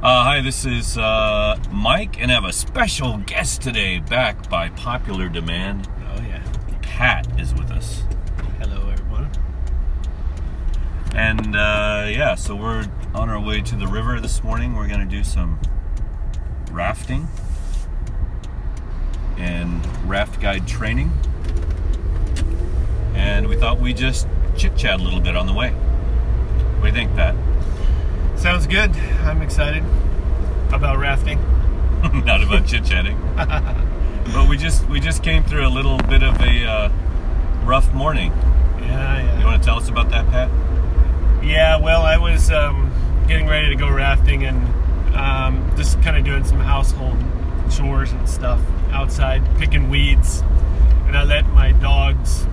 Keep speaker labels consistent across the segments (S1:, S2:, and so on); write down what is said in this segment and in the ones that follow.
S1: Uh, hi, this is uh, Mike, and I have a special guest today, back by popular demand.
S2: Oh yeah.
S1: Pat is with us,
S2: Hello everyone.
S1: and uh, yeah, so we're on our way to the river this morning. We're gonna do some rafting and raft guide training, and we thought we'd just chit chat a little bit on the way. What do you think, Pat?
S2: Sounds good. I'm excited about rafting.
S1: Not about chit chatting, but we just we just came through a little bit of a uh, rough morning.
S2: Yeah,
S1: You want to tell us about that, Pat?
S2: Yeah, well, I was um, getting ready to go rafting and um, just kind of doing some household chores and stuff outside, picking weeds. And I let my dogs,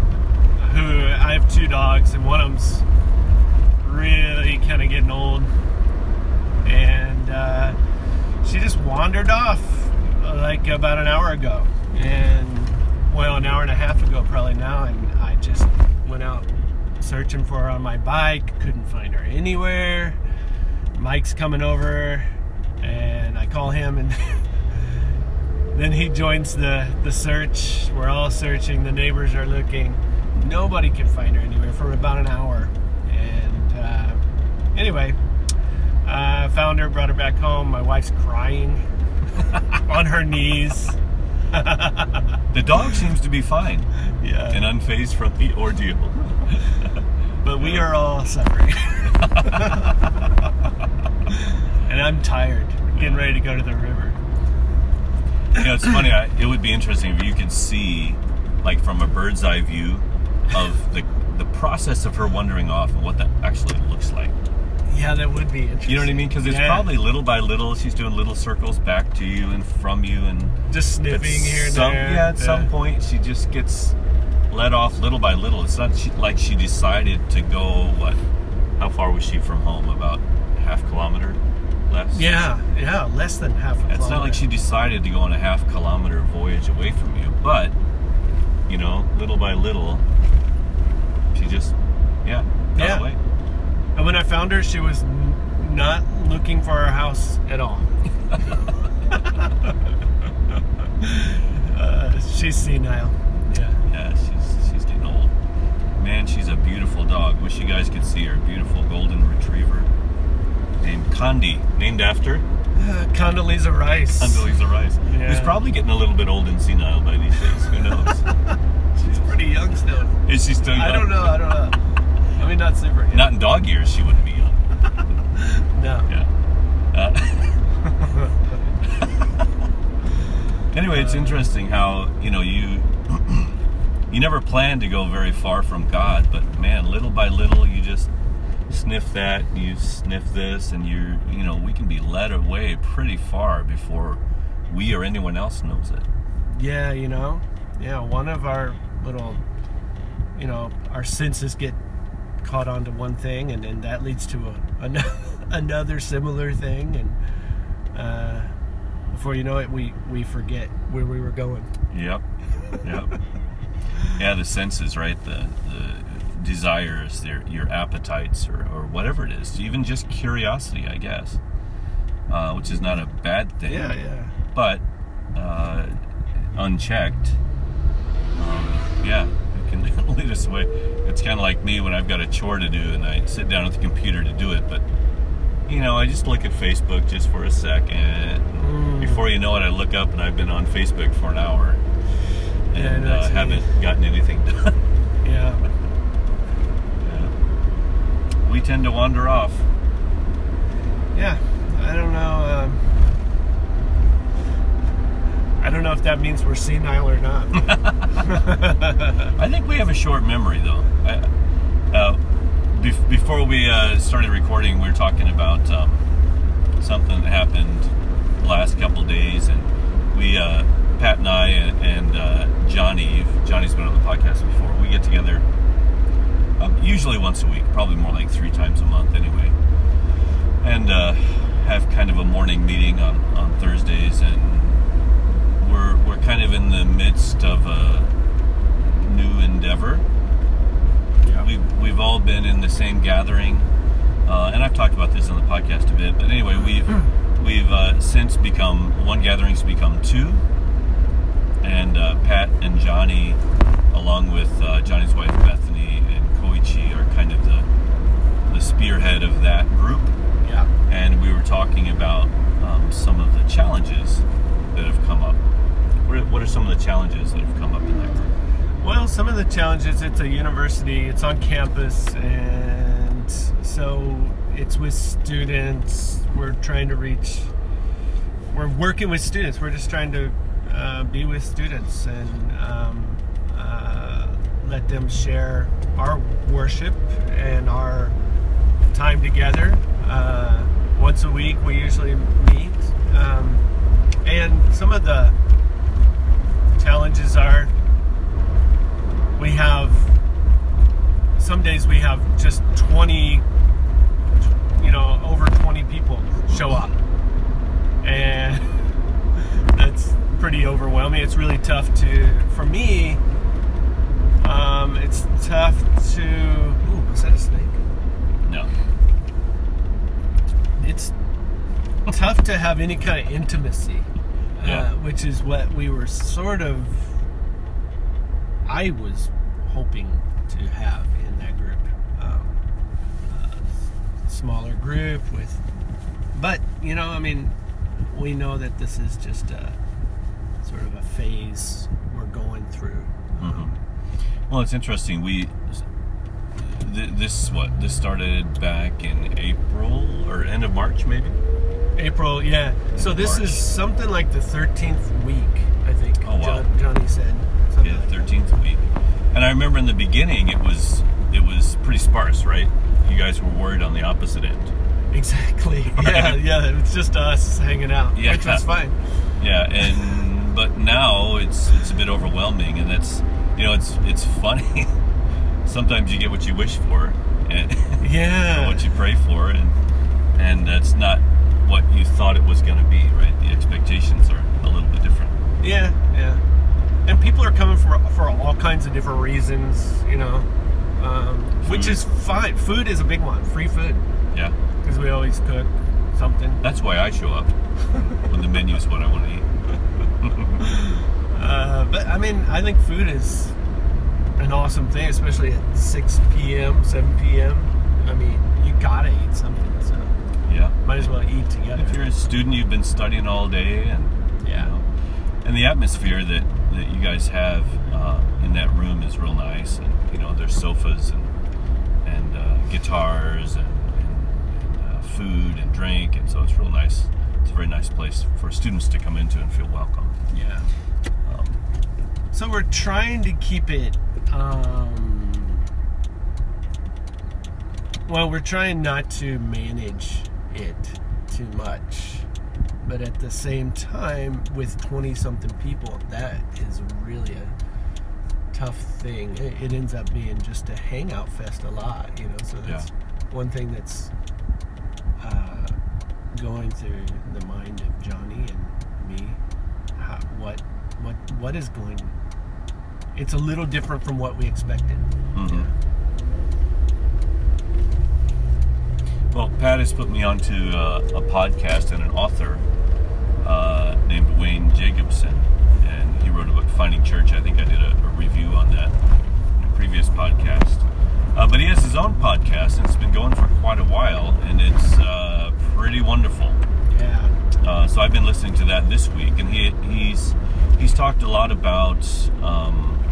S2: who I have two dogs, and one of them's really kind of getting old. And uh, she just wandered off like about an hour ago. And, well, an hour and a half ago, probably now. And I just went out searching for her on my bike, couldn't find her anywhere. Mike's coming over, and I call him, and then he joins the, the search. We're all searching, the neighbors are looking. Nobody can find her anywhere for about an hour. And uh, anyway, Uh, I found her, brought her back home. My wife's crying on her knees.
S1: The dog seems to be fine
S2: Yeah.
S1: and unfazed from the ordeal.
S2: but we are all suffering. and I'm tired, getting ready to go to the river.
S1: You know, it's funny. I, it would be interesting if you could see, like, from a bird's eye view, of the the process of her wandering off and what that actually looks like.
S2: Yeah, that would be interesting.
S1: You know what I mean? Because it's
S2: Yeah.
S1: probably little by little, she's doing little circles back to you and from you, and
S2: just sniffing here and
S1: some,
S2: there.
S1: Yeah, at some point, she just gets let off little by little. It's not she, like she decided to go. What? How far was she from home? About half kilometer, less.
S2: Yeah, yeah, less than half a
S1: It's not like she decided to go on a half kilometer voyage away from you, but you know, little by little, she just, yeah, got
S2: Yeah.
S1: away.
S2: And when I found her, she was n- not looking for our house at all. uh, she's senile. Yeah.
S1: Yeah, she's she's getting old. Man, she's a beautiful dog. Wish you guys could see her. Beautiful golden retriever named Condi, named after
S2: Uh, Condoleezza Rice.
S1: Condoleezza Rice, who's probably getting a little bit old and senile by these days. Who knows?
S2: She's pretty young still.
S1: Is she still young?
S2: I don't know. I don't know. I mean, not super young.
S1: Not in dog years, she wouldn't be young.
S2: no.
S1: Yeah. Uh, anyway, it's interesting how you know you you never plan to go very far from God, but man, little by little, you just sniff that, you sniff this, and you're you know we can be led away pretty far before we or anyone else knows it.
S2: Yeah, you know, yeah, one of our little, you know, our senses get caught on to one thing, and then that leads to a, an, another similar thing, and uh, before you know it, we we forget where we were going.
S1: Yep. Yep. yeah, the senses, right? The the desires, their your appetites, or, or whatever it is. Even just curiosity, I guess, uh, which is not a bad thing.
S2: Yeah, yeah,
S1: But uh, unchecked, um, yeah, it can lead us away. It's kind of like me when I've got a chore to do and I sit down at the computer to do it, but. You know, I just look at Facebook just for a second.
S2: Mm.
S1: Before you know it, I look up and I've been on Facebook for an hour
S2: Yeah, I
S1: and
S2: know
S1: uh,
S2: what you mean.
S1: haven't gotten anything done.
S2: yeah.
S1: Yeah. We tend to wander off.
S2: Yeah, I don't know. Um, I don't know if that means we're senile or not.
S1: I think we have a short memory, though. I, uh, bef- before we uh, started recording, we were talking about um, something that happened the last couple days, and we, uh, Pat and I, and, and uh, Johnny, Johnny's been on the podcast before. We get together um, usually once a week, probably more like three times a month, anyway, and uh, have kind of a morning meeting on, on Thursdays, and we're we're kind of in the midst of a new endeavor.
S2: yeah.
S1: We've we've all been in the same gathering, uh, and I've talked about this on the podcast a bit. But anyway, we've we've uh, since become one gathering's become two, and uh, Pat and Johnny, along with uh, Johnny's wife Bethany and Koichi, are kind of the the spearhead of that group.
S2: Yeah.
S1: And we were talking about um, some of the challenges that have come up. What are, what are some of the challenges that have come up in that?
S2: Well, some of the challenges, it's a university, it's on campus, and so it's with students. We're trying to reach, we're working with students. We're just trying to uh, be with students and um, uh, let them share our worship and our time together. Uh, once a week, we usually meet. Um, and some of the challenges are we have some days we have just 20 you know over 20 people show up. And that's pretty overwhelming. It's really tough to for me um, it's tough to ooh was that a snake?
S1: No.
S2: it's tough to have any kind of intimacy,
S1: Yeah.
S2: uh, which is what we were sort of. I was hoping to have in that group, um, a smaller group with, but you know, I mean, we know that this is just a sort of a phase we're going through.
S1: Mhm. Well, it's interesting. We th- this what this started back in April or end of March, maybe.
S2: April, yeah. So this
S1: March.
S2: is something like the thirteenth week, I think.
S1: Oh, wow.
S2: John, Johnny said.
S1: Yeah,
S2: like that.
S1: thirteenth week. And I remember in the beginning, it was it was pretty sparse, right? You guys were worried on the opposite end.
S2: Exactly. Yeah, yeah. It's just us hanging out,
S1: Yeah.
S2: which was fine.
S1: Yeah, and but now it's it's a bit overwhelming, and that's you know it's it's funny. Sometimes you get what you wish for, and
S2: Yeah.
S1: what you pray for, and and that's not what you thought it was going to be, right? The expectations are a little bit different.
S2: Yeah, yeah. And people are coming for for all kinds of different reasons, you know, um, which is fine. Food is a big one. Free food
S1: Yeah,
S2: because we always cook something.
S1: that's why I show up when the menu is what I want to eat.
S2: Uh, but I mean, I think food is an awesome thing, especially at 6 p.m., 7 p.m. I mean, you gotta eat something, so
S1: Yeah.
S2: might as well eat together.
S1: If you're a student, you've been studying all day, and
S2: Yeah.
S1: you know, and the atmosphere that that you guys have uh, in that room is real nice, and you know there's sofas and and uh, guitars and, and, and uh, food and drink, and so it's real nice. It's a very nice place for students to come into and feel welcome.
S2: Yeah.
S1: Um,
S2: So we're trying to keep it. Um, well, we're trying not to manage it too much, but at the same time, with twenty-something people, that is really a tough thing. It, it ends up being just a hangout fest a lot, you know. So that's one thing that's uh, going through the mind of Johnny and me. How, what what what is going it's a little different from what we expected
S1: mhm. Well, Pat has put me onto uh, a podcast and an author uh, named Wayne Jacobsen, and he wrote a book, Finding Church. I think I did a, a review on that in a previous podcast. Uh, but he has his own podcast, and it's been going for quite a while, and it's uh, pretty wonderful.
S2: yeah
S1: Uh, so I've been listening to that this week, and he he's he's talked a lot about um,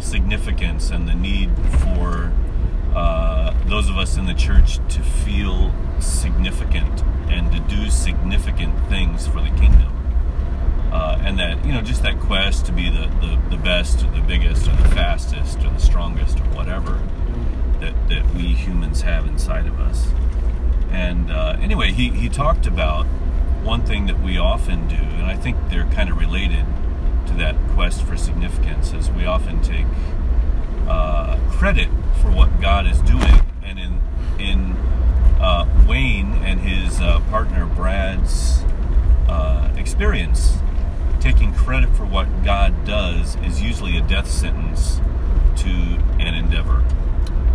S1: significance and the need for uh, those of us in the church to feel significant and to do significant things for the kingdom. Uh, and that you know just that quest to be the, the, the best or the biggest or the fastest or the strongest or whatever that, that we humans have inside of us and uh, anyway he, he talked about one thing that we often do and i think they're kind of related to that quest for significance is we often take uh, credit for what god is doing and in in uh, wayne and his uh, partner brad's uh, experience taking credit for what god does is usually a death sentence to an endeavor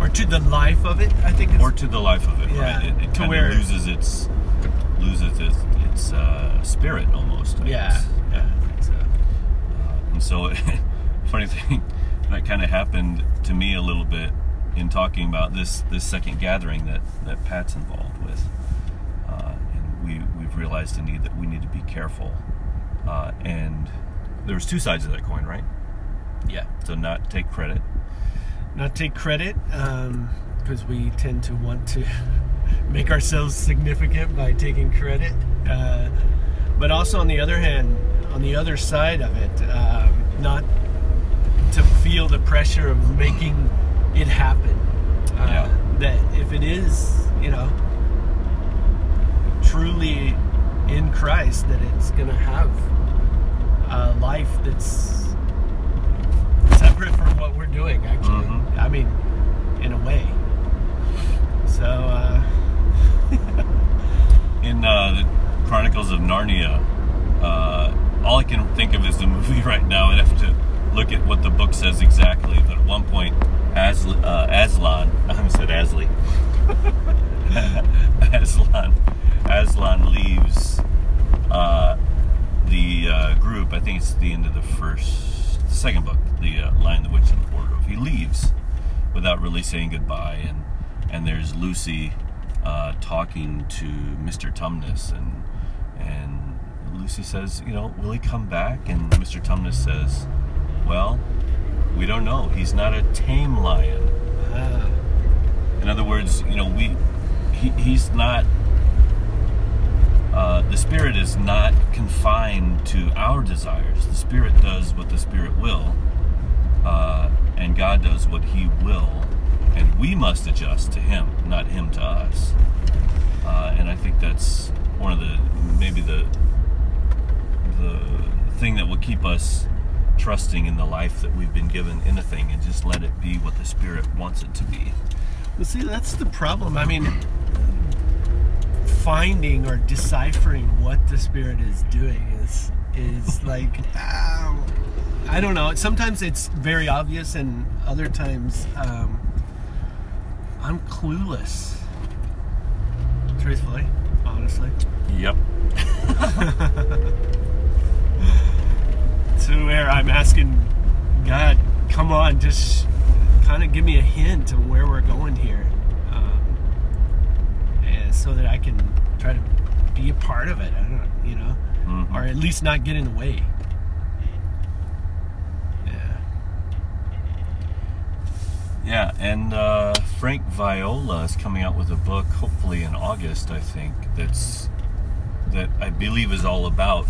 S2: or to the life of it i think it's
S1: or to the life of it,
S2: Yeah,
S1: right? It, it
S2: to
S1: kind
S2: where-
S1: of loses its loses its, its uh, spirit almost. I
S2: Yeah.
S1: guess.
S2: Yeah. So.
S1: And so, funny thing, that kind of happened to me a little bit in talking about this this second gathering that that Pat's involved with, uh, and we we've realized the need that we need to be careful, uh, and there's two sides of that coin, right?
S2: Yeah.
S1: So not take credit.
S2: Not take credit because we tend to want to make ourselves significant by taking credit. Uh, but also, on the other hand, on the other side of it, um, not feel the pressure of making it happen. Uh,
S1: Yeah.
S2: That if it is, you know, truly in Christ, that it's going to have a life that's separate from what we're doing, actually.
S1: Mhm.
S2: I mean, in a way. So, uh,
S1: in uh, the Chronicles of Narnia, uh, all I can think of is the movie right now. I'd have to look at what the book says exactly. But at one point, As, uh, Aslan, I said Asley. Aslan, Aslan leaves uh, the uh, group. I think it's the end of the first, the second book, the uh, Lion, the Witch, and the Wardrobe. He leaves without really saying goodbye, and and there's Lucy uh, talking to Mr. Tumnus, and and Lucy says, you know, will he come back? And Mr. Tumnus says, well, we don't know. He's not a tame lion. In other words, you know, we he, he's not. Uh, the spirit is not confined to our desires. The spirit does what the spirit will, uh, and God does what He will, and we must adjust to Him, not Him to us. Uh, and I think that's one of the maybe the the thing that will keep us trusting in the life that we've been given in a thing, and just let it be what the Spirit wants it to be.
S2: well, see, that's the problem. I mean, finding or deciphering what the Spirit is doing is is like, um, I don't know. Sometimes it's very obvious, and other times um, I'm clueless. Truthfully, honestly.
S1: Yep.
S2: to where I'm asking God, come on, just kind of give me a hint of where we're going here, um, and so that I can try to be a part of it. I don't, you know,
S1: Mhm.
S2: or at least not get in the way. Yeah.
S1: Yeah, and uh, Frank Viola is coming out with a book, hopefully in August, I think. That's that I believe is all about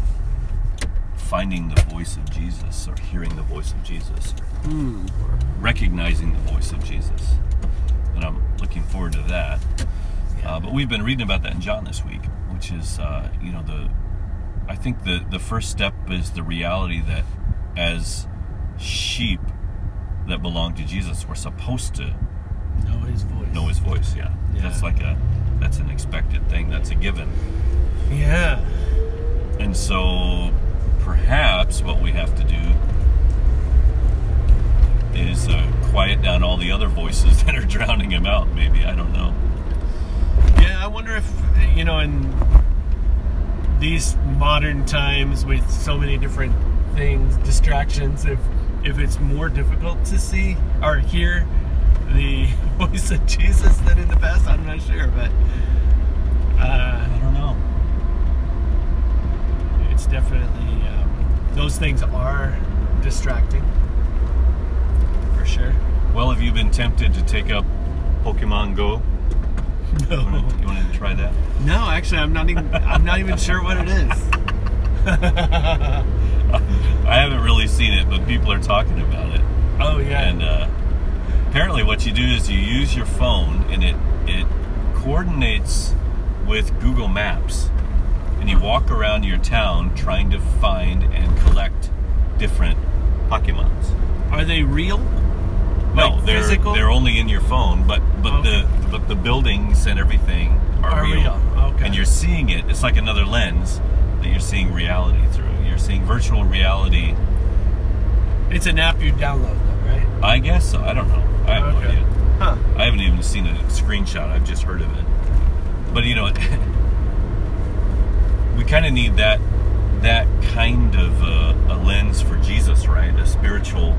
S1: finding the voice of Jesus, or hearing the voice of Jesus,
S2: Hmm.
S1: or recognizing the voice of Jesus. And I'm looking forward to that. Uh, but we've been reading about that in John this week, which is, uh, you know, the. I think the the first step is the reality that as sheep that belong to Jesus, we're supposed to
S2: Know His voice.
S1: know His voice. Yeah,
S2: Yeah.
S1: that's like a that's an expected thing. That's a given.
S2: Yeah.
S1: And so, perhaps what we have to do is uh, quiet down all the other voices that are drowning him out. Maybe I don't know.
S2: Yeah, I wonder if you know in these modern times with so many different things, distractions, if if it's more difficult to see or hear the voice of Jesus than in the past, I'm not sure, but uh,
S1: I don't know.
S2: it's definitely those things are distracting for sure.
S1: Well, have you been tempted to take up Pokemon Go?
S2: No,
S1: You want to, you want to try that?
S2: no, actually, I'm not even I'm not even sure what it is.
S1: I haven't really seen it, but people are talking about it.
S2: Oh yeah.
S1: And uh, apparently, what you do is you use your phone, and it it coordinates with Google Maps, and you walk around your town trying to find and collect different Pokemons.
S2: Are they real?
S1: No,
S2: Like
S1: they're
S2: physical?
S1: they're only in your phone, but but
S2: Okay.
S1: the but the buildings and everything are,
S2: Are real, okay.
S1: and you're seeing it. It's like another lens that you're seeing reality through. You're seeing virtual reality.
S2: It's an app you download, though, right?
S1: I guess so. I don't know. I have no idea.
S2: Huh.
S1: I haven't even seen a screenshot. I've just heard of it. But you know, we kind of need that that kind of uh, a lens for Jesus, right? A spiritual,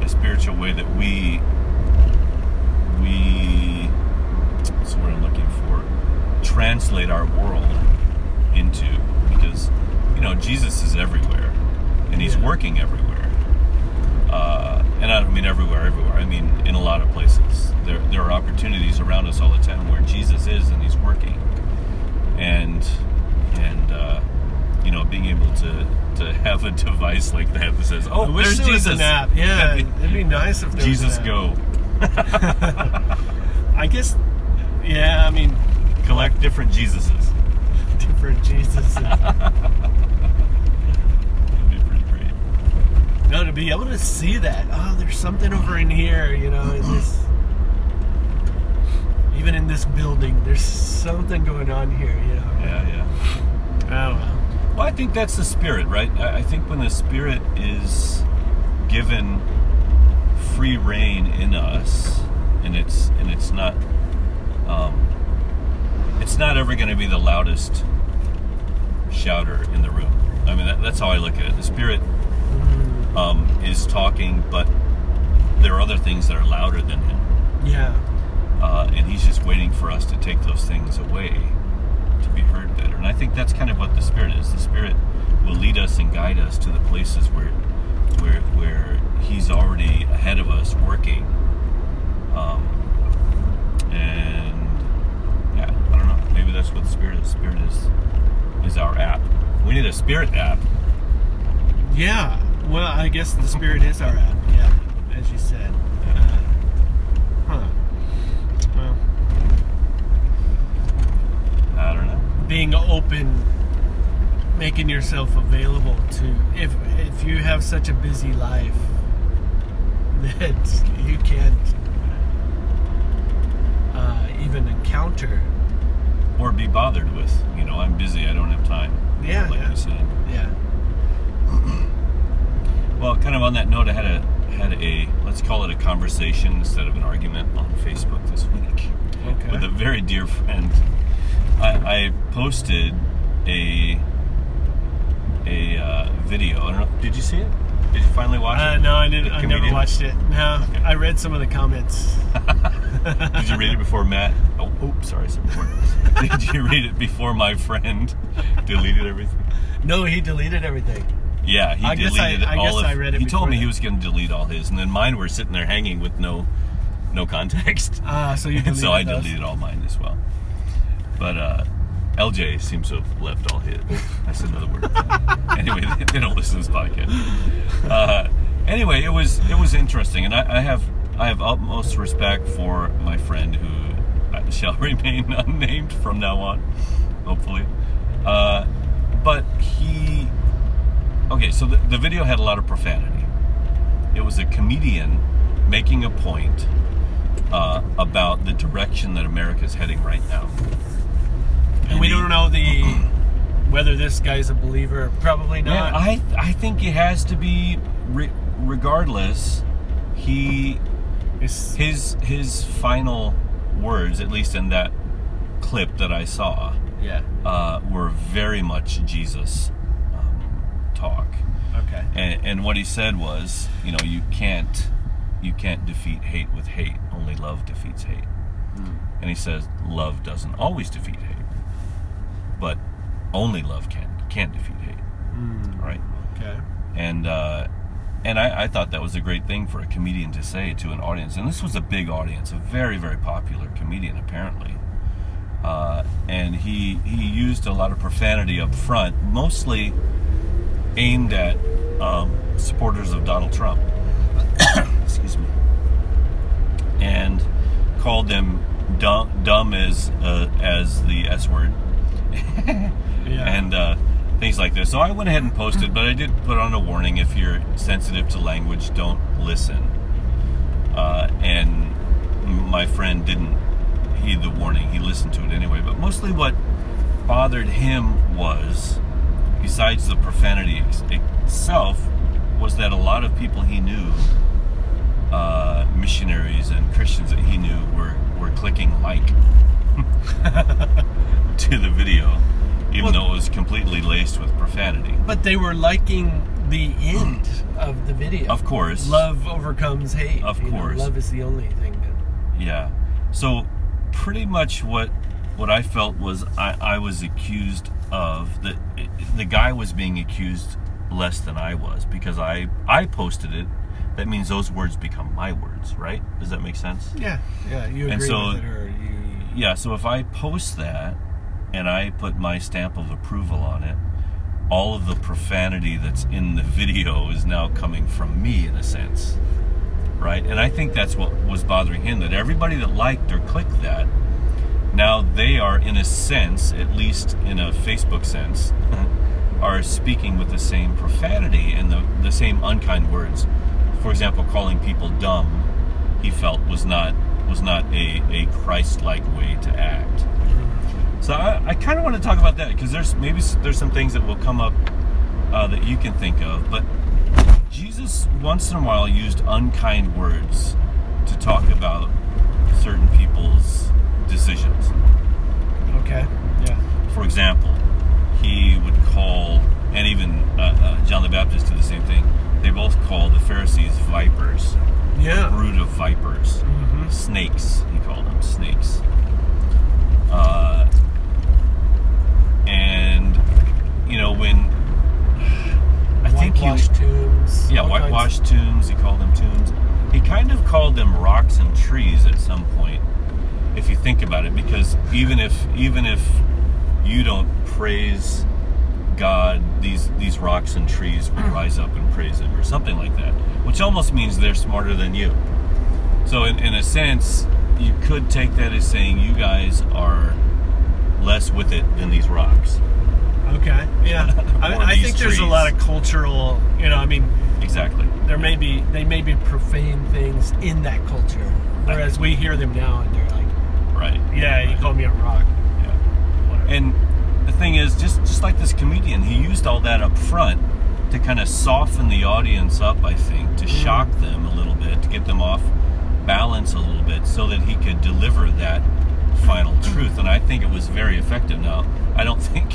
S1: a spiritual way that we we the word I'm looking for? Translate our world into because you know Jesus is everywhere and He's
S2: Yeah.
S1: working everywhere. Uh, and I don't mean everywhere, everywhere. I mean in a lot of places. There there are opportunities around us all the time where Jesus is and He's working, and and uh, you know being able to to have a device like that that says, "Oh,
S2: I wish
S1: there's
S2: there was
S1: Jesus."
S2: an app. Yeah, it'd be nice if there
S1: Jesus
S2: was an
S1: go.
S2: app. I guess. Yeah, I mean,
S1: Collect different Jesuses.
S2: different Jesus.
S1: That'd be pretty great.
S2: no, to be able to see that. Oh, there's something over in here. You know, in this. Even in this building, there's something going on here. You know.
S1: Yeah, yeah.
S2: I don't know.
S1: Well, I think that's the spirit, right? I think when the spirit is given free rein in us, and it's and it's not, um, it's not ever going to be the loudest shouter in the room. I mean, that, that's how I look at it. The spirit um, is talking, but there are other things that are louder than him,
S2: Yeah.
S1: Uh, and he's just waiting for us to take those things away to be heard better. And I think that's kind of what the Spirit is. The Spirit will lead us and guide us to the places where, where, where He's already ahead of us working. Um, and yeah, I don't know. Maybe that's what the Spirit is. Spirit is is our app. We need a Spirit app.
S2: Yeah. Well, I guess the spirit is our app. Yeah, as you said. Uh, huh. Well,
S1: I don't know.
S2: Being open, making yourself available to if if you have such a busy life that you can't uh, even encounter.
S1: Or be bothered with. You know, I'm busy. I don't have time.
S2: Yeah,
S1: like
S2: yeah.
S1: you said.
S2: Yeah.
S1: Well, kind of on that note, I had a had a let's call it a conversation instead of an argument on Facebook this week
S2: Okay.
S1: with a very dear friend. I, I posted a a uh, video. I don't know. Did you see it? Did you finally watch
S2: Uh,
S1: it?
S2: no, I didn't. I never watched it. No,
S1: Okay.
S2: I read some of the comments.
S1: Did you read it before Matt? Oh, oops, sorry. Did you read it before my friend deleted everything?
S2: No, he deleted everything.
S1: Yeah, he
S2: I guess I-
S1: deleted
S2: I
S1: all
S2: guess
S1: of.
S2: I read it
S1: he told me he was going to delete all his, and then mine were sitting there hanging with no no context.
S2: Ah, so you deleted
S1: so I
S2: those.
S1: deleted all mine as well. But uh, LJ seems to have left all his. That's another word. anyway, they, they don't listen to this podcast. Uh, anyway, it was it was interesting, and I, I have I have utmost respect for my friend who uh, shall remain unnamed from now on, hopefully. Uh, but he, okay, so the, the video had a lot of profanity. It was a comedian making a point uh, about the direction that America is heading right now.
S2: And we
S1: he-
S2: don't know the whether this guy's a believer. Probably
S1: Man,
S2: not.
S1: I I think it has to be. Re- regardless, he
S2: It's-
S1: his his final words, at least in that clip that I saw,
S2: yeah.
S1: uh, were very much Jesus um, talk.
S2: Okay.
S1: And, and what he said was, you know, you can't you can't defeat hate with hate. Only love defeats hate. And he says love doesn't always defeat hate, but only love can can't defeat hate.
S2: Mm,
S1: Right?
S2: Okay.
S1: And uh, and I, I thought that was a great thing for a comedian to say to an audience. And this was a big audience, a very very popular comedian apparently. Uh, and he he used a lot of profanity up front, mostly aimed at um, supporters of Donald Trump. Excuse me. And called them dumb, dumb as uh, as the S word.
S2: Yeah.
S1: and uh, things like this. So I went ahead and posted, but I did put on a warning: if you're sensitive to language, don't listen. Uh, and my friend didn't heed the warning; he listened to it anyway. But mostly, what bothered him was, besides the profanity itself, was that a lot of people he knew, uh, missionaries and Christians that he knew, were were clicking like to the video, even
S2: Well-
S1: though it was completely laced with profanity.
S2: But they were liking the end of the video.
S1: Of course.
S2: Love overcomes hate.
S1: Of
S2: you know,
S1: course.
S2: love is the only thing that.
S1: Yeah. So pretty much what what I felt was I, I was accused of the the guy was being accused less than I was because I I posted it. That means those words become my words, right? Does that make sense?
S2: Yeah, yeah. You agree
S1: And so-
S2: with it, or you?
S1: Yeah, so if I post that and I put my stamp of approval on it, all of the profanity that's in the video is now coming from me in a sense. Right? And I think that's what was bothering him that everybody that liked or clicked that, now they are, in a sense, at least in a Facebook sense, are speaking with the same profanity and the, the same unkind words. For example, calling people dumb, he felt was not was not a, a Christ-like way to act. So I, I kind of want to talk about that because there's maybe there's some things that will come up uh, that you can think of. But Jesus once in a while used unkind words to talk about certain people's decisions.
S2: Okay. Yeah.
S1: For example, he would call, and even uh, uh, John the Baptist did the same thing. They both called the Pharisees vipers,
S2: Yeah.
S1: brood of vipers,
S2: Mhm.
S1: snakes. He called them snakes. Uh, and you know when I think he,
S2: Whitewashed tombs.
S1: yeah,
S2: all kinds-
S1: whitewashed tombs. He called them tombs. He kind of called them rocks and trees at some point, if you think about it. Because even if even if you don't praise God, these these rocks and trees will mm. rise up and praise Him, or something like that. Which almost means they're smarter than you. So in, in a sense, you could take that as saying you guys are less with it than these rocks.
S2: Okay. Yeah. I, I think there's a lot of cultural. You know, I mean,
S1: Exactly.
S2: there may be they may be profane things in that culture, whereas we hear them now and they're
S1: Right.
S2: "Yeah, he called me a rock."
S1: Yeah.
S2: Whatever.
S1: And the thing is, just just like this comedian, he used all that up front to kind of soften the audience up. I think to mm-hmm. shock them a little bit, to get them off balance a little bit, so that he could deliver that final mm-hmm. truth. And I think it was very effective. Now, I don't think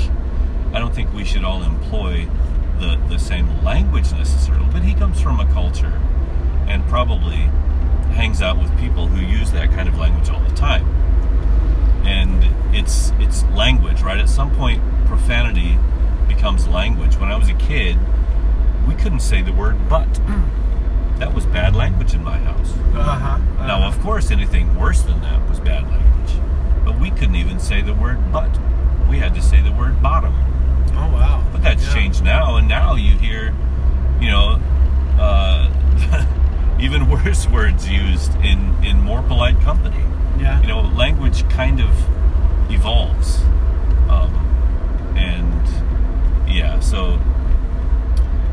S1: I don't think we should all employ the the same language necessarily, but he comes from a culture and probably hangs out with people who use that kind of language all the time it's it's language, right? At some point, profanity becomes language. When I was a kid, we couldn't say the word "but." That was bad language in my house.
S2: Uh-huh.
S1: Now, of course, anything worse than that was bad language, but we couldn't even say the word "but." We had to say the word "bottom."
S2: Oh wow.
S1: But that's
S2: Yeah.
S1: changed now, and now you hear, you know, uh, even worse words used in in more polite company
S2: Yeah.
S1: you know, language kind of evolves. Um, and yeah, so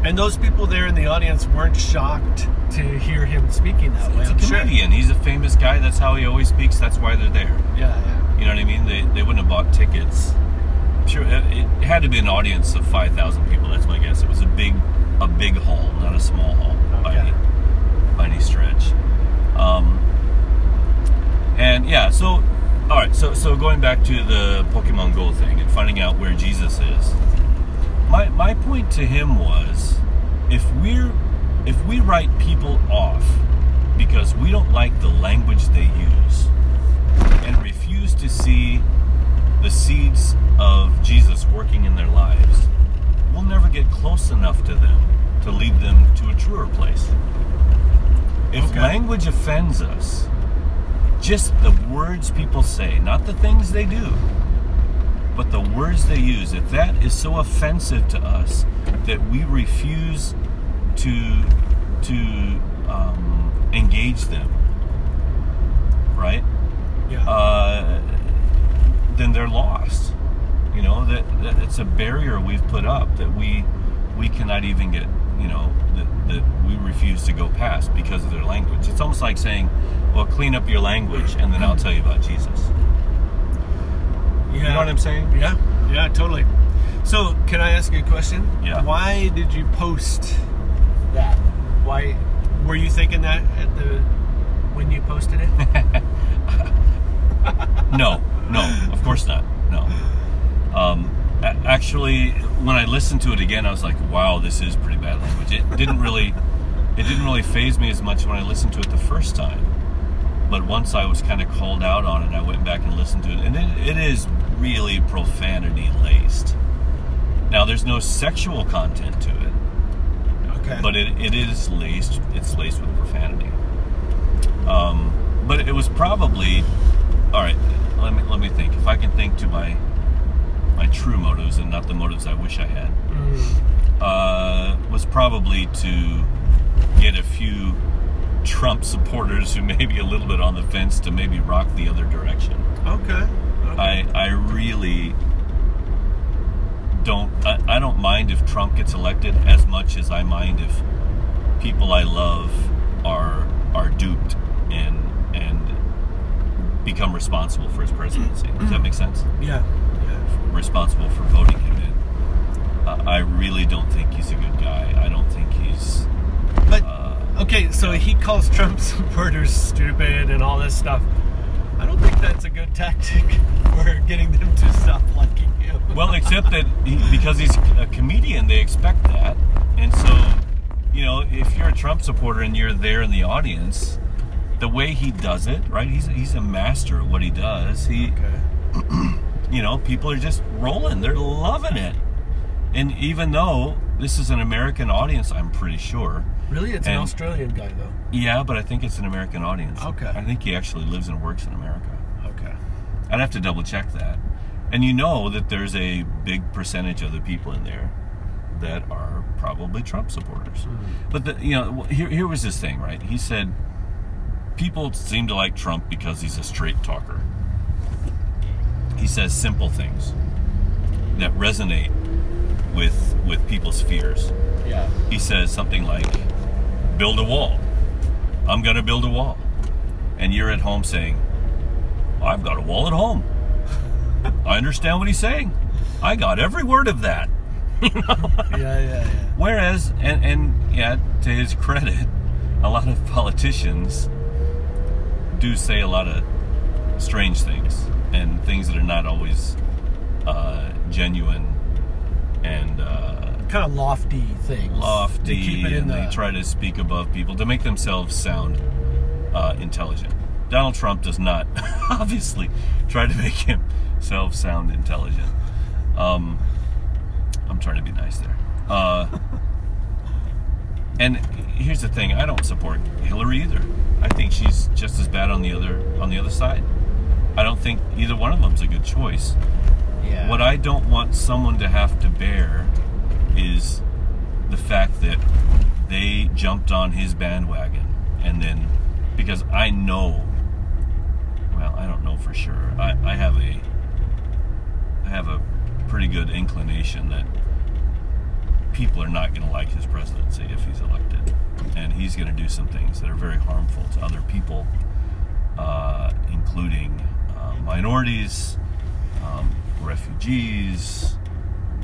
S2: And those people there in the audience weren't shocked to hear him speaking that way.
S1: it's a
S2: I'm sure.
S1: comedian. He's a famous guy. That's how he always speaks. That's why they're there.
S2: Yeah, yeah.
S1: You know what I mean? They, they wouldn't have bought tickets. Sure, it, it had to be an audience of five thousand people. That's my guess. It was a big, a big hall, not a small hall by any by any stretch. Um, and yeah, so all right, so so going back to the Pokemon Go thing and finding out where Jesus is. My my point to him was, if we're if we write people off because we don't like the language they use and refuse to see the seeds of Jesus working in their lives, we'll never get close enough to them to lead them to a truer place. If
S2: Okay.
S1: language offends us, just the words people say, not the things they do, but the words they use, if that is so offensive to us that we refuse to to um, engage them, right?
S2: Yeah.
S1: uh, then they're lost. You know that, that it's a barrier we've put up that we we cannot even get. You know that, that we refuse to go past because of their language. It's almost like saying, "Well, clean up your language, and then I'll tell you about Jesus."
S2: yeah.
S1: You know what I'm saying?
S2: Yeah, yeah, totally. So, can I ask you a question?
S1: Yeah.
S2: Why did you post that? Why were you thinking that at the when you posted it?
S1: No, no, of course not. No. Um, Actually, when I listened to it again, I was like, "Wow, this is pretty bad language." It didn't really, it didn't really faze me as much when I listened to it the first time. But once I was kind of called out on it, I went back and listened to it, and it, it is really profanity laced. Now, there's no sexual content to it,
S2: Okay.
S1: but it, it is laced. It's laced with profanity. Um, but it was probably all right. Let me let me think. If I can think to my my true motives and not the motives I wish I had,
S2: Mm,
S1: uh, was probably to get a few Trump supporters who may be a little bit on the fence to maybe rock the other direction.
S2: okay. okay.
S1: I I really don't I, I don't mind if Trump gets elected as much as I mind if people I love are are duped and and become responsible for his presidency. Does that make sense?
S2: yeah. Yeah.
S1: Responsible for voting him in. Uh, I really don't think he's a good guy. I don't think he's.
S2: But
S1: Uh,
S2: okay, so he calls Trump supporters stupid and all this stuff. I don't think that's a good tactic for getting them to stop liking him.
S1: Well, except that he, because he's a comedian, they expect that, and so you know, if you're a Trump supporter and you're there in the audience, the way he does it, right? He's he's a master at what he does. He,
S2: okay.
S1: you know, people are just rolling; they're loving it. And even though this is an American audience, I'm pretty sure.
S2: Really, it's an Australian guy though.
S1: Yeah, but I think it's an American audience.
S2: Okay.
S1: I think he actually lives and works in America.
S2: Okay.
S1: I'd have to double check that. And you know that there's a big percentage of the people in there that are probably Trump supporters. Mm-hmm. But the, you know, here here was this thing, right? He said people seem to like Trump because he's a straight talker. He says simple things that resonate with with people's fears.
S2: Yeah.
S1: He says something like build a wall. I'm going to build a wall. And you're at home saying, I've got a wall at home. I understand what he's saying. I got every word of that.
S2: Yeah, yeah, yeah.
S1: Whereas, and, and yeah, to his credit, a lot of politicians do say a lot of strange things and things that are not always uh, genuine and uh,
S2: Kind of lofty things.
S1: lofty
S2: They keep it in
S1: and
S2: the.
S1: they try to speak above people to make themselves sound uh, intelligent. Donald Trump does not obviously try to make himself sound intelligent. Um, I'm trying to be nice there. Uh, and here's the thing: I don't support Hillary either. I think she's just as bad on the other on the other side. I don't think either one of them's a good choice.
S2: yeah.
S1: What I don't want someone to have to bear is the fact that they jumped on his bandwagon and then because I know well, I don't know for sure. I, I have a I have a pretty good inclination that people are not going to like his presidency if he's elected, and he's going to do some things that are very harmful to other people, uh, including minorities, um, refugees,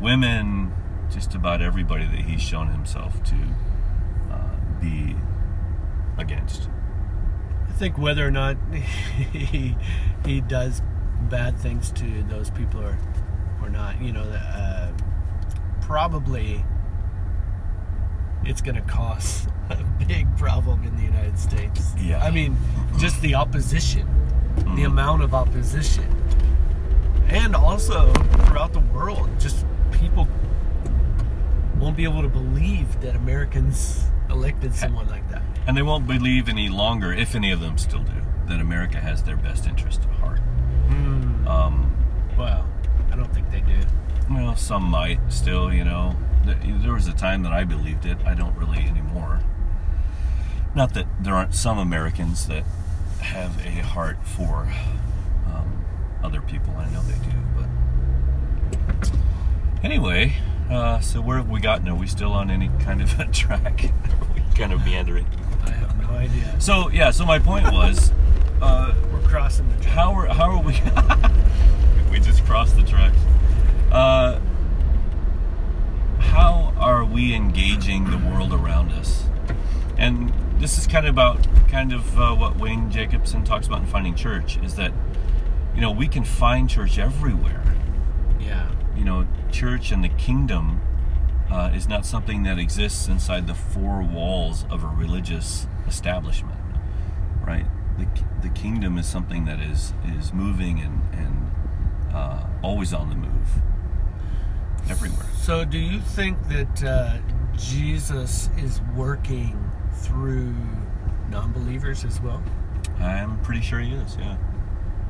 S1: women, just about everybody that he's shown himself to uh, be against.
S2: I think whether or not he he does bad things to those people or or not, you know, uh, probably it's going to cause a big problem in the United States.
S1: Yeah.
S2: I mean, just the opposition, the
S1: Mhm.
S2: amount of opposition, and also throughout the world, just people won't be able to believe that Americans elected someone like that.
S1: And they won't believe any longer, if any of them still do, that America has their best interest at heart. Um,
S2: Well, I don't think they do.
S1: Well, some might still, you know. There was a time that I believed it. I don't really anymore. Not that there aren't some Americans that have a heart for um, other people. I know they do, but anyway. Uh, so where have we gotten? Are we still on any kind of a track? Are we kind of meandering?
S2: I have no idea.
S1: So yeah. So my point was, uh,
S2: We're crossing the track.
S1: how are how are we? we just crossed the tracks. Uh, how are we engaging the world around us? And this is kind of about kind of uh, what Wayne Jacobsen talks about in Finding Church is that you know we can find church everywhere.
S2: Yeah.
S1: you know, church and the kingdom uh, is not something that exists inside the four walls of a religious establishment, right? The, the kingdom is something that is is moving and and uh, always on the move, everywhere.
S2: So, do you think that uh, Jesus is working through non-believers as well?
S1: I'm pretty sure he is. Yeah,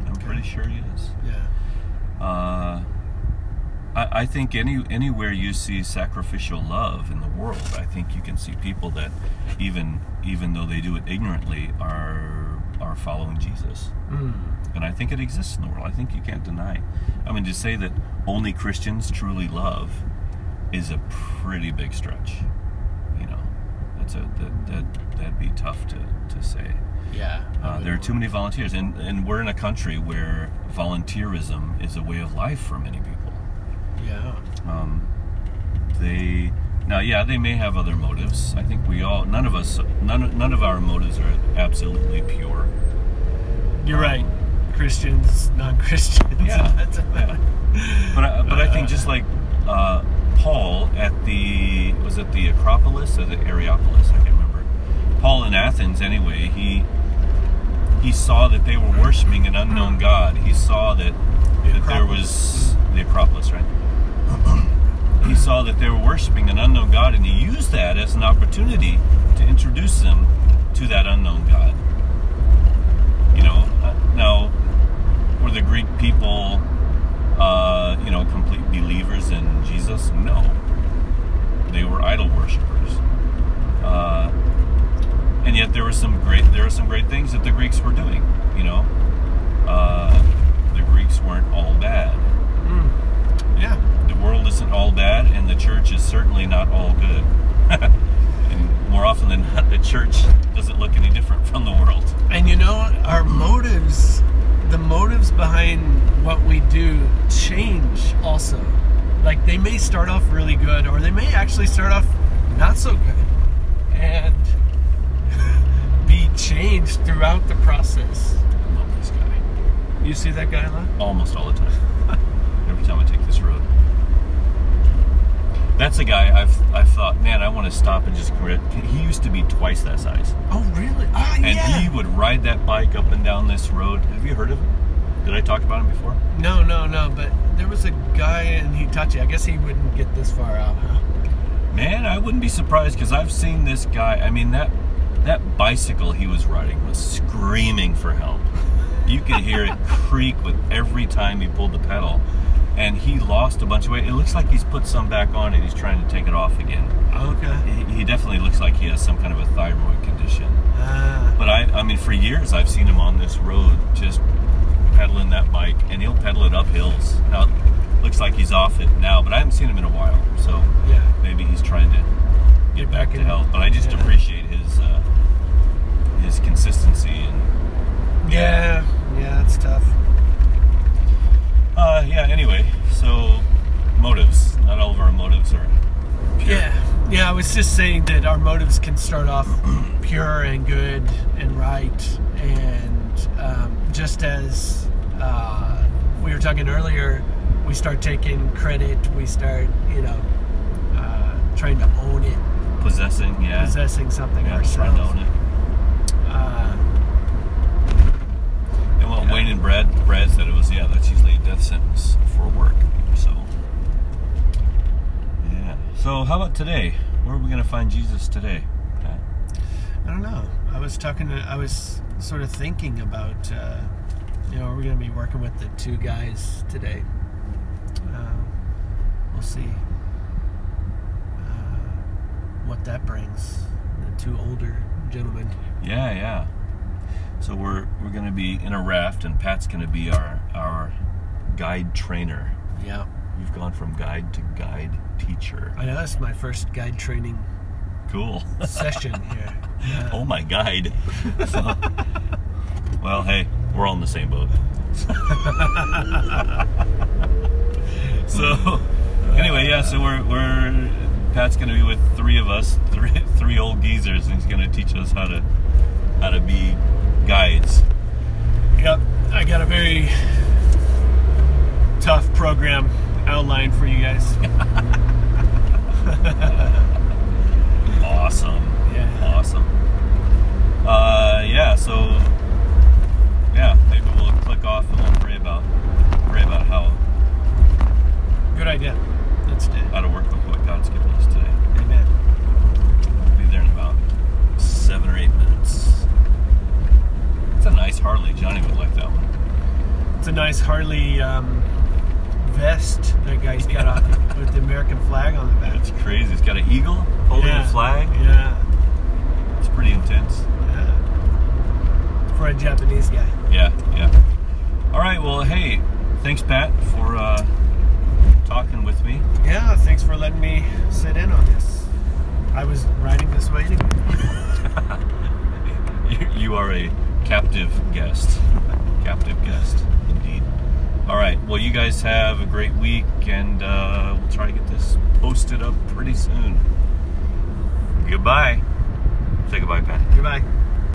S1: I'm pretty sure he is.
S2: Yeah.
S1: Uh, I, I think any anywhere you see sacrificial love in the world, I think you can see people that even even though they do it ignorantly are are following Jesus.
S2: Mm.
S1: And I think it exists in the world. I think you can't deny. I mean, to say that only Christians truly love is a pretty big stretch. You that's a that that that'd be tough to to say.
S2: Yeah.
S1: Uh, there are too many volunteers, and and we're in a country where volunteerism is a way of life for many people.
S2: Yeah.
S1: Um, they now, yeah, they may have other motives. I think we all, none of us, none, of- none of our motives are absolutely pure.
S2: You're right. Christians, non-Christians.
S1: Yeah,
S2: That's
S1: yeah. But I, but I think just like uh, Paul at the was it the Acropolis or the Areopolis? I can't remember. Paul in Athens, anyway. He he saw that they were worshiping an unknown hmm. god. He saw that
S2: The
S1: that there was hmm. the Acropolis, right? he saw that they were worshiping an unknown god, and he used that as an opportunity to introduce them to that unknown god. You know, uh, now were the Greek people, uh, you know, complete believers in Jesus? No, they were idol worshippers. Uh, and yet there were some great there were some great things that the Greeks were doing. You know, uh, the Greeks weren't all bad.
S2: Mm. Yeah.
S1: The world isn't all bad, and the church is certainly not all good. and more often than not, the church doesn't look any different from the world.
S2: And you know, our motives, the motives behind what we do change also. Like they may start off really good, or they may actually start off not so good. And be changed throughout the process.
S1: I love this guy.
S2: You see that guy a lot?
S1: almost all the time. Every time I take this road. That's a guy I've I've thought, man, I want to stop and just grit. He used to be twice that size,
S2: Oh, really? Ah,
S1: and
S2: yeah.
S1: he would ride that bike up and down this road. Have you heard of him? Did I talk about him before?
S2: No, no, no. But there was a guy in Hitachi. I guess he wouldn't get this far out, huh?
S1: Man, I wouldn't be surprised because I've seen this guy. I mean that that bicycle he was riding was screaming for help. You could hear it creak with every time he pulled the pedal, and he lost a bunch of weight. It looks like he's put some back on and he's trying to take it off again.
S2: Okay.
S1: He, he definitely looks like he has some kind of a thyroid condition.
S2: Ah.
S1: But I, I mean, for years I've seen him on this road just pedaling that bike, and he'll pedal it up hills. Now, it looks like he's off it now, but I haven't seen him in a while, so
S2: yeah.
S1: maybe he's trying to get back to health. But I just
S2: yeah.
S1: appreciate his uh, his consistency and
S2: Yeah. Yeah, it's tough.
S1: uh, yeah. Anyway, so motives. Not all of our motives are pure.
S2: Yeah, yeah. I was just saying that our motives can start off pure and good and right, and um, just as uh, we were talking earlier, we start taking credit. We start, you know, uh, trying to own it,
S1: possessing. Yeah,
S2: possessing something
S1: yeah, trying to
S2: ourselves.
S1: own it.
S2: Uh,
S1: And what
S2: Yeah.
S1: Wayne and Brad Brad said it was yeah that's usually a death sentence for work. So yeah. So how about today? Where are we gonna find Jesus today? Pat?
S2: I don't know. I was talking to, I was sort of thinking about, uh, you know, we're going to be working with the two guys today. Uh, we'll see uh, what that brings. The two older gentlemen.
S1: Yeah, yeah. So we're we're gonna be in a raft, and Pat's gonna be our our guide trainer.
S2: Yeah.
S1: You've gone from guide to guide teacher.
S2: I know that's my first guide training
S1: Cool.
S2: session here. Yeah.
S1: oh my guide. So- well, hey, we're all in the same boat. so anyway, yeah. So we're we're Pat's gonna be with three of us, three three old geezers, and he's gonna teach us how to how to be guides.
S2: Yep. I got a very tough program outline for you guys.
S1: Awesome.
S2: Yeah.
S1: Awesome. Uh, yeah. So, yeah, maybe we'll click off and we'll pray about pray about how
S2: Good idea. Let's do it.
S1: how to work with what God's given us today.
S2: Amen.
S1: We'll be there in about seven or eight minutes. It's a nice Harley. Johnny would like that one.
S2: It's a nice Harley um, vest that guy's got on with the American flag on the back.
S1: It's crazy. It's got an eagle holding
S2: Yeah.
S1: a flag.
S2: Yeah.
S1: It's pretty intense.
S2: yeah. For a Japanese guy.
S1: Yeah, yeah. All right. Well, hey, thanks, Pat, for uh, talking with me.
S2: Yeah, thanks for letting me sit in on this. I was riding this way anyway.
S1: You, you are a captive guest. captive guest, indeed. All right. Well, you guys have a great week, and uh, we'll try to get this posted up pretty soon. Goodbye. Say goodbye, Pat.
S2: Goodbye.